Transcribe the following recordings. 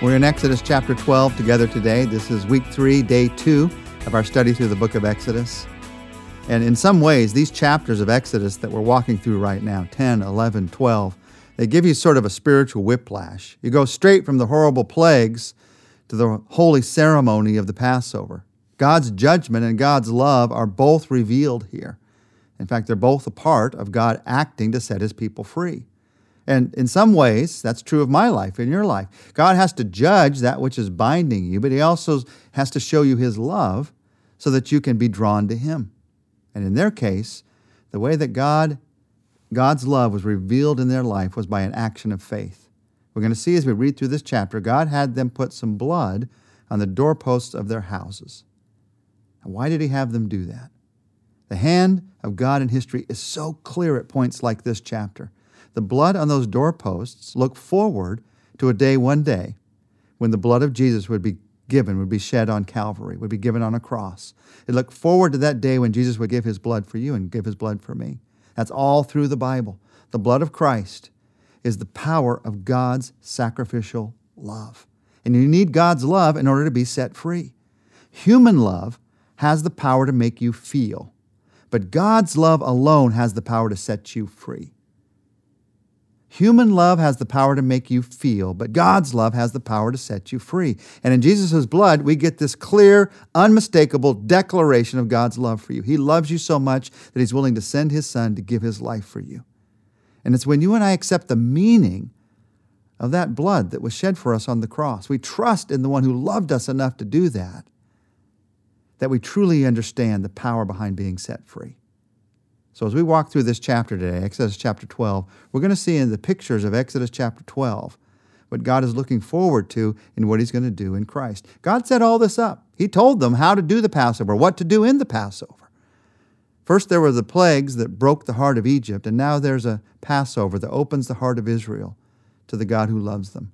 We're in Exodus chapter 12 together today. This is week three, day two of our study through the book of Exodus. And in some ways, these chapters of Exodus that we're walking through right now 10, 11, 12 they give you sort of a spiritual whiplash. You go straight from the horrible plagues to the holy ceremony of the Passover. God's judgment and God's love are both revealed here. In fact, they're both a part of God acting to set his people free. And in some ways, that's true of my life, in your life. God has to judge that which is binding you, but he also has to show you his love so that you can be drawn to him. And in their case, the way that God God's love was revealed in their life was by an action of faith. We're going to see as we read through this chapter, God had them put some blood on the doorposts of their houses. And why did He have them do that? The hand of God in history is so clear at points like this chapter. The blood on those doorposts looked forward to a day one day when the blood of Jesus would be given, would be shed on Calvary, would be given on a cross. It looked forward to that day when Jesus would give his blood for you and give his blood for me. That's all through the Bible. The blood of Christ is the power of God's sacrificial love. And you need God's love in order to be set free. Human love has the power to make you feel, but God's love alone has the power to set you free. Human love has the power to make you feel, but God's love has the power to set you free. And in Jesus' blood, we get this clear, unmistakable declaration of God's love for you. He loves you so much that He's willing to send His Son to give His life for you. And it's when you and I accept the meaning of that blood that was shed for us on the cross, we trust in the one who loved us enough to do that, that we truly understand the power behind being set free. So, as we walk through this chapter today, Exodus chapter 12, we're going to see in the pictures of Exodus chapter 12 what God is looking forward to and what He's going to do in Christ. God set all this up. He told them how to do the Passover, what to do in the Passover. First, there were the plagues that broke the heart of Egypt, and now there's a Passover that opens the heart of Israel to the God who loves them.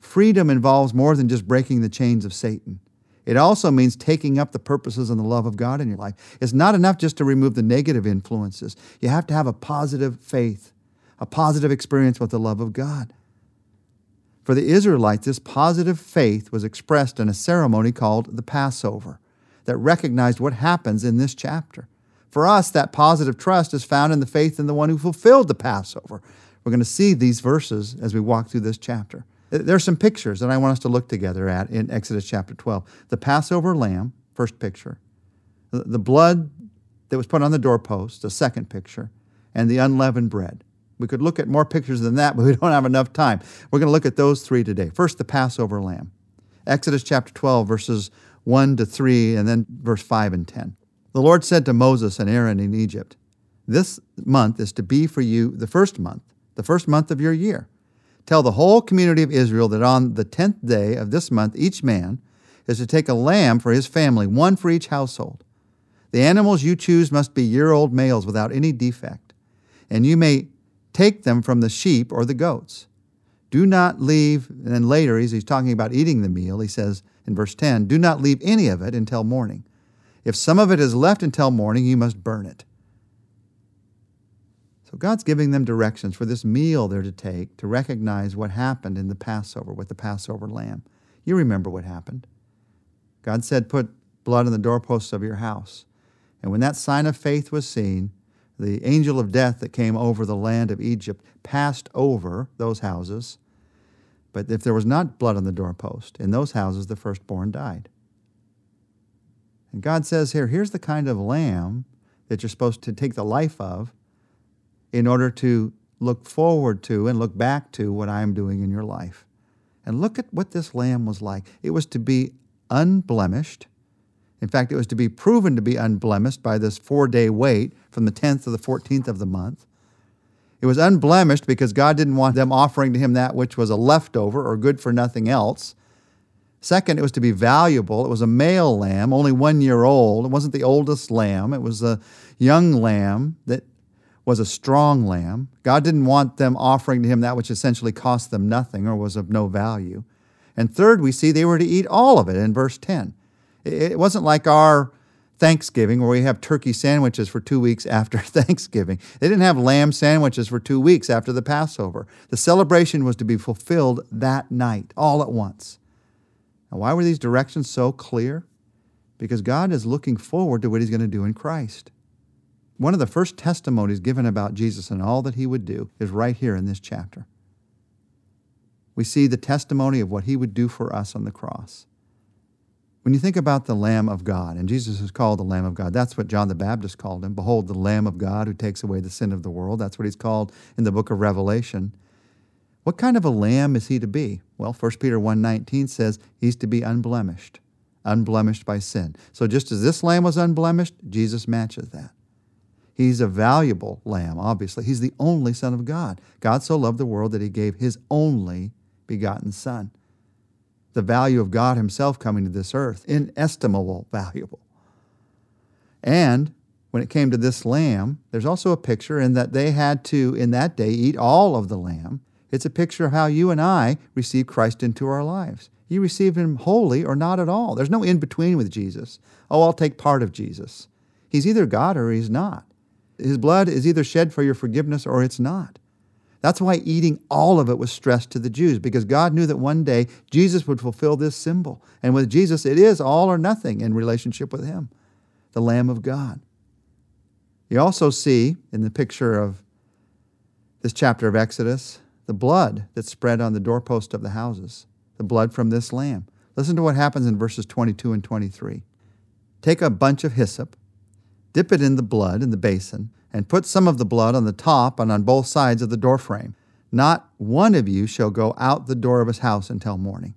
Freedom involves more than just breaking the chains of Satan. It also means taking up the purposes and the love of God in your life. It's not enough just to remove the negative influences. You have to have a positive faith, a positive experience with the love of God. For the Israelites, this positive faith was expressed in a ceremony called the Passover that recognized what happens in this chapter. For us, that positive trust is found in the faith in the one who fulfilled the Passover. We're going to see these verses as we walk through this chapter. There's some pictures that I want us to look together at in Exodus chapter 12. The Passover lamb, first picture. The blood that was put on the doorpost, the second picture. And the unleavened bread. We could look at more pictures than that, but we don't have enough time. We're going to look at those three today. First, the Passover lamb. Exodus chapter 12, verses 1 to 3, and then verse 5 and 10. The Lord said to Moses and Aaron in Egypt, This month is to be for you the first month, the first month of your year. Tell the whole community of Israel that on the tenth day of this month, each man is to take a lamb for his family, one for each household. The animals you choose must be year old males without any defect, and you may take them from the sheep or the goats. Do not leave, and then later, he's, he's talking about eating the meal, he says in verse 10, do not leave any of it until morning. If some of it is left until morning, you must burn it. So God's giving them directions for this meal they're to take to recognize what happened in the Passover with the Passover lamb. You remember what happened. God said, Put blood on the doorposts of your house. And when that sign of faith was seen, the angel of death that came over the land of Egypt passed over those houses. But if there was not blood on the doorpost, in those houses the firstborn died. And God says here, here's the kind of lamb that you're supposed to take the life of in order to look forward to and look back to what I am doing in your life. And look at what this lamb was like. It was to be unblemished. In fact, it was to be proven to be unblemished by this four day wait from the 10th to the 14th of the month. It was unblemished because God didn't want them offering to Him that which was a leftover or good for nothing else. Second, it was to be valuable. It was a male lamb, only one year old. It wasn't the oldest lamb, it was a young lamb that was a strong lamb. God didn't want them offering to him that which essentially cost them nothing or was of no value. And third, we see they were to eat all of it in verse 10. It wasn't like our Thanksgiving, where we have turkey sandwiches for two weeks after Thanksgiving. They didn't have lamb sandwiches for two weeks after the Passover. The celebration was to be fulfilled that night, all at once. And why were these directions so clear? Because God is looking forward to what He's going to do in Christ. One of the first testimonies given about Jesus and all that He would do is right here in this chapter. We see the testimony of what He would do for us on the cross. When you think about the Lamb of God, and Jesus is called the Lamb of God, that's what John the Baptist called him. Behold, the Lamb of God who takes away the sin of the world. That's what he's called in the book of Revelation. What kind of a lamb is he to be? Well, 1 Peter 1:19 says he's to be unblemished, unblemished by sin. So just as this lamb was unblemished, Jesus matches that. He's a valuable lamb, obviously. He's the only son of God. God so loved the world that he gave his only begotten son the value of God Himself coming to this earth, inestimable valuable. And when it came to this lamb, there's also a picture in that they had to, in that day, eat all of the lamb. It's a picture of how you and I receive Christ into our lives. You receive Him wholly or not at all. There's no in between with Jesus. Oh, I'll take part of Jesus. He's either God or He's not. His blood is either shed for your forgiveness or it's not. That's why eating all of it was stressed to the Jews, because God knew that one day Jesus would fulfill this symbol. And with Jesus, it is all or nothing in relationship with Him, the Lamb of God. You also see in the picture of this chapter of Exodus the blood that spread on the doorpost of the houses, the blood from this lamb. Listen to what happens in verses 22 and 23. Take a bunch of hyssop, dip it in the blood in the basin, and put some of the blood on the top and on both sides of the doorframe. Not one of you shall go out the door of his house until morning.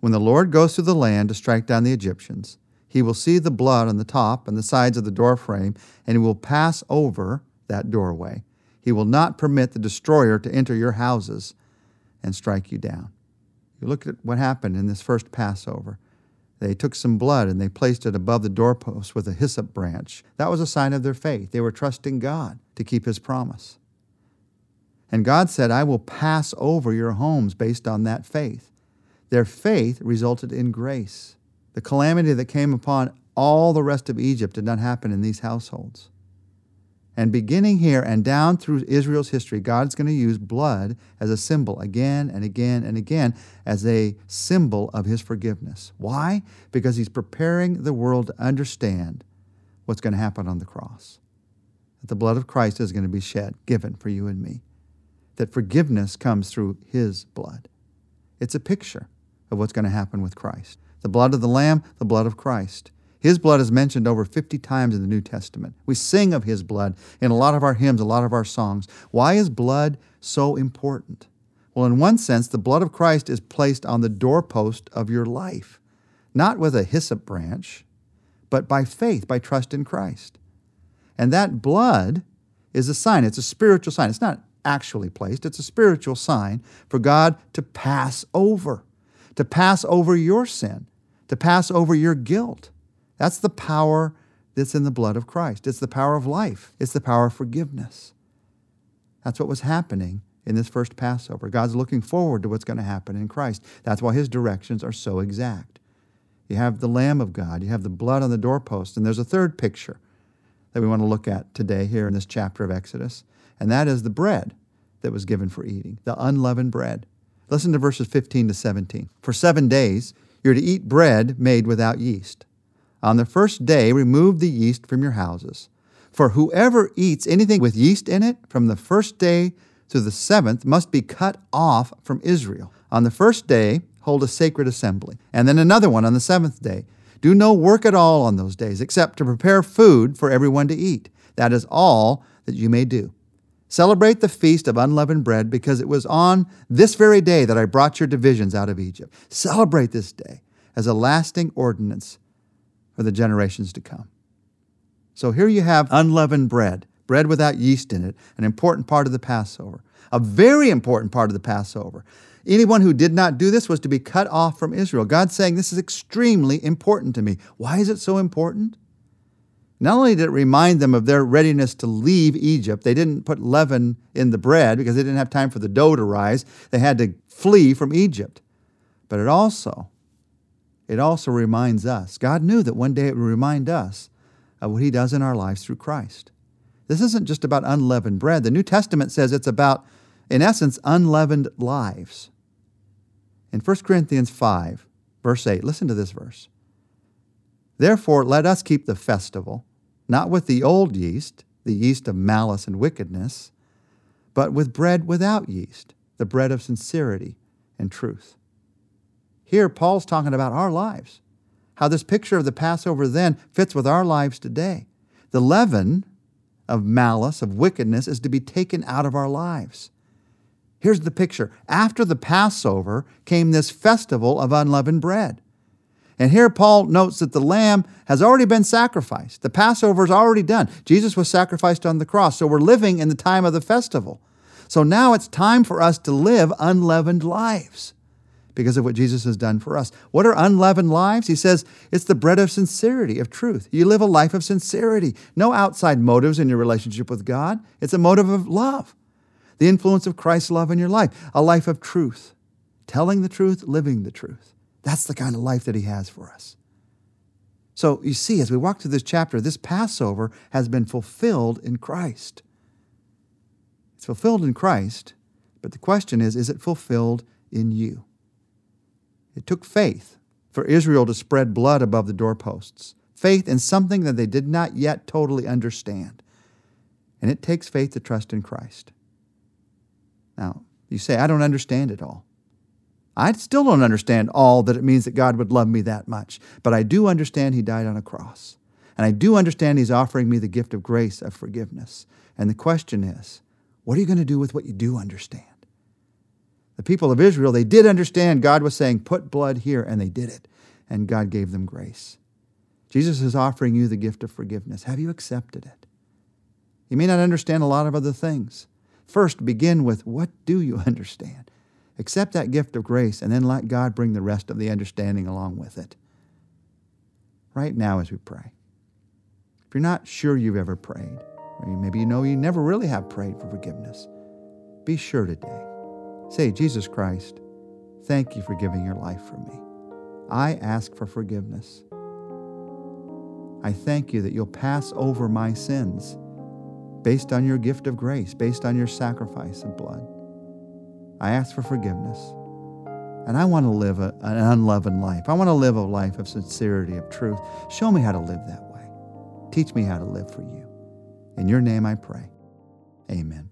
When the Lord goes through the land to strike down the Egyptians, he will see the blood on the top and the sides of the doorframe, and he will pass over that doorway. He will not permit the destroyer to enter your houses and strike you down. You look at what happened in this first Passover. They took some blood and they placed it above the doorpost with a hyssop branch. That was a sign of their faith. They were trusting God to keep his promise. And God said, I will pass over your homes based on that faith. Their faith resulted in grace. The calamity that came upon all the rest of Egypt did not happen in these households. And beginning here and down through Israel's history, God's going to use blood as a symbol again and again and again as a symbol of his forgiveness. Why? Because he's preparing the world to understand what's going to happen on the cross. That the blood of Christ is going to be shed, given for you and me. That forgiveness comes through his blood. It's a picture of what's going to happen with Christ. The blood of the Lamb, the blood of Christ. His blood is mentioned over 50 times in the New Testament. We sing of His blood in a lot of our hymns, a lot of our songs. Why is blood so important? Well, in one sense, the blood of Christ is placed on the doorpost of your life, not with a hyssop branch, but by faith, by trust in Christ. And that blood is a sign, it's a spiritual sign. It's not actually placed, it's a spiritual sign for God to pass over, to pass over your sin, to pass over your guilt. That's the power that's in the blood of Christ. It's the power of life, it's the power of forgiveness. That's what was happening in this first Passover. God's looking forward to what's going to happen in Christ. That's why his directions are so exact. You have the Lamb of God, you have the blood on the doorpost, and there's a third picture that we want to look at today here in this chapter of Exodus, and that is the bread that was given for eating, the unleavened bread. Listen to verses 15 to 17. For seven days you're to eat bread made without yeast. On the first day, remove the yeast from your houses. For whoever eats anything with yeast in it from the first day to the seventh must be cut off from Israel. On the first day, hold a sacred assembly, and then another one on the seventh day. Do no work at all on those days, except to prepare food for everyone to eat. That is all that you may do. Celebrate the feast of unleavened bread because it was on this very day that I brought your divisions out of Egypt. Celebrate this day as a lasting ordinance for the generations to come. So here you have unleavened bread, bread without yeast in it, an important part of the Passover, a very important part of the Passover. Anyone who did not do this was to be cut off from Israel. God's saying, This is extremely important to me. Why is it so important? Not only did it remind them of their readiness to leave Egypt, they didn't put leaven in the bread because they didn't have time for the dough to rise. They had to flee from Egypt. But it also it also reminds us. God knew that one day it would remind us of what he does in our lives through Christ. This isn't just about unleavened bread. The New Testament says it's about, in essence, unleavened lives. In 1 Corinthians 5, verse 8, listen to this verse. Therefore, let us keep the festival, not with the old yeast, the yeast of malice and wickedness, but with bread without yeast, the bread of sincerity and truth. Here, Paul's talking about our lives, how this picture of the Passover then fits with our lives today. The leaven of malice, of wickedness, is to be taken out of our lives. Here's the picture. After the Passover came this festival of unleavened bread. And here Paul notes that the lamb has already been sacrificed. The Passover is already done. Jesus was sacrificed on the cross. So we're living in the time of the festival. So now it's time for us to live unleavened lives because of what Jesus has done for us. What are unleavened lives? He says it's the bread of sincerity, of truth. You live a life of sincerity, no outside motives in your relationship with God. It's a motive of love, the influence of Christ's love in your life, a life of truth, telling the truth, living the truth. That's the kind of life that He has for us. So you see, as we walk through this chapter, this Passover has been fulfilled in Christ. It's fulfilled in Christ, but the question is is it fulfilled in you? It took faith for Israel to spread blood above the doorposts, faith in something that they did not yet totally understand. And it takes faith to trust in Christ. Now, you say, I don't understand it all. I still don't understand all that it means that God would love me that much, but I do understand He died on a cross. And I do understand He's offering me the gift of grace, of forgiveness. And the question is, what are you going to do with what you do understand? The people of Israel, they did understand God was saying, put blood here, and they did it. And God gave them grace. Jesus is offering you the gift of forgiveness. Have you accepted it? You may not understand a lot of other things. First, begin with what do you understand? Accept that gift of grace and then let God bring the rest of the understanding along with it. Right now, as we pray, if you're not sure you've ever prayed, or maybe you know you never really have prayed for forgiveness, be sure today Say, Jesus Christ, thank you for giving your life for me. I ask for forgiveness. I thank you that you'll pass over my sins based on your gift of grace, based on your sacrifice of blood. I ask for forgiveness. And I want to live a, an unleavened life. I want to live a life of sincerity, of truth. Show me how to live that way. Teach me how to live for you. In your name I pray. Amen.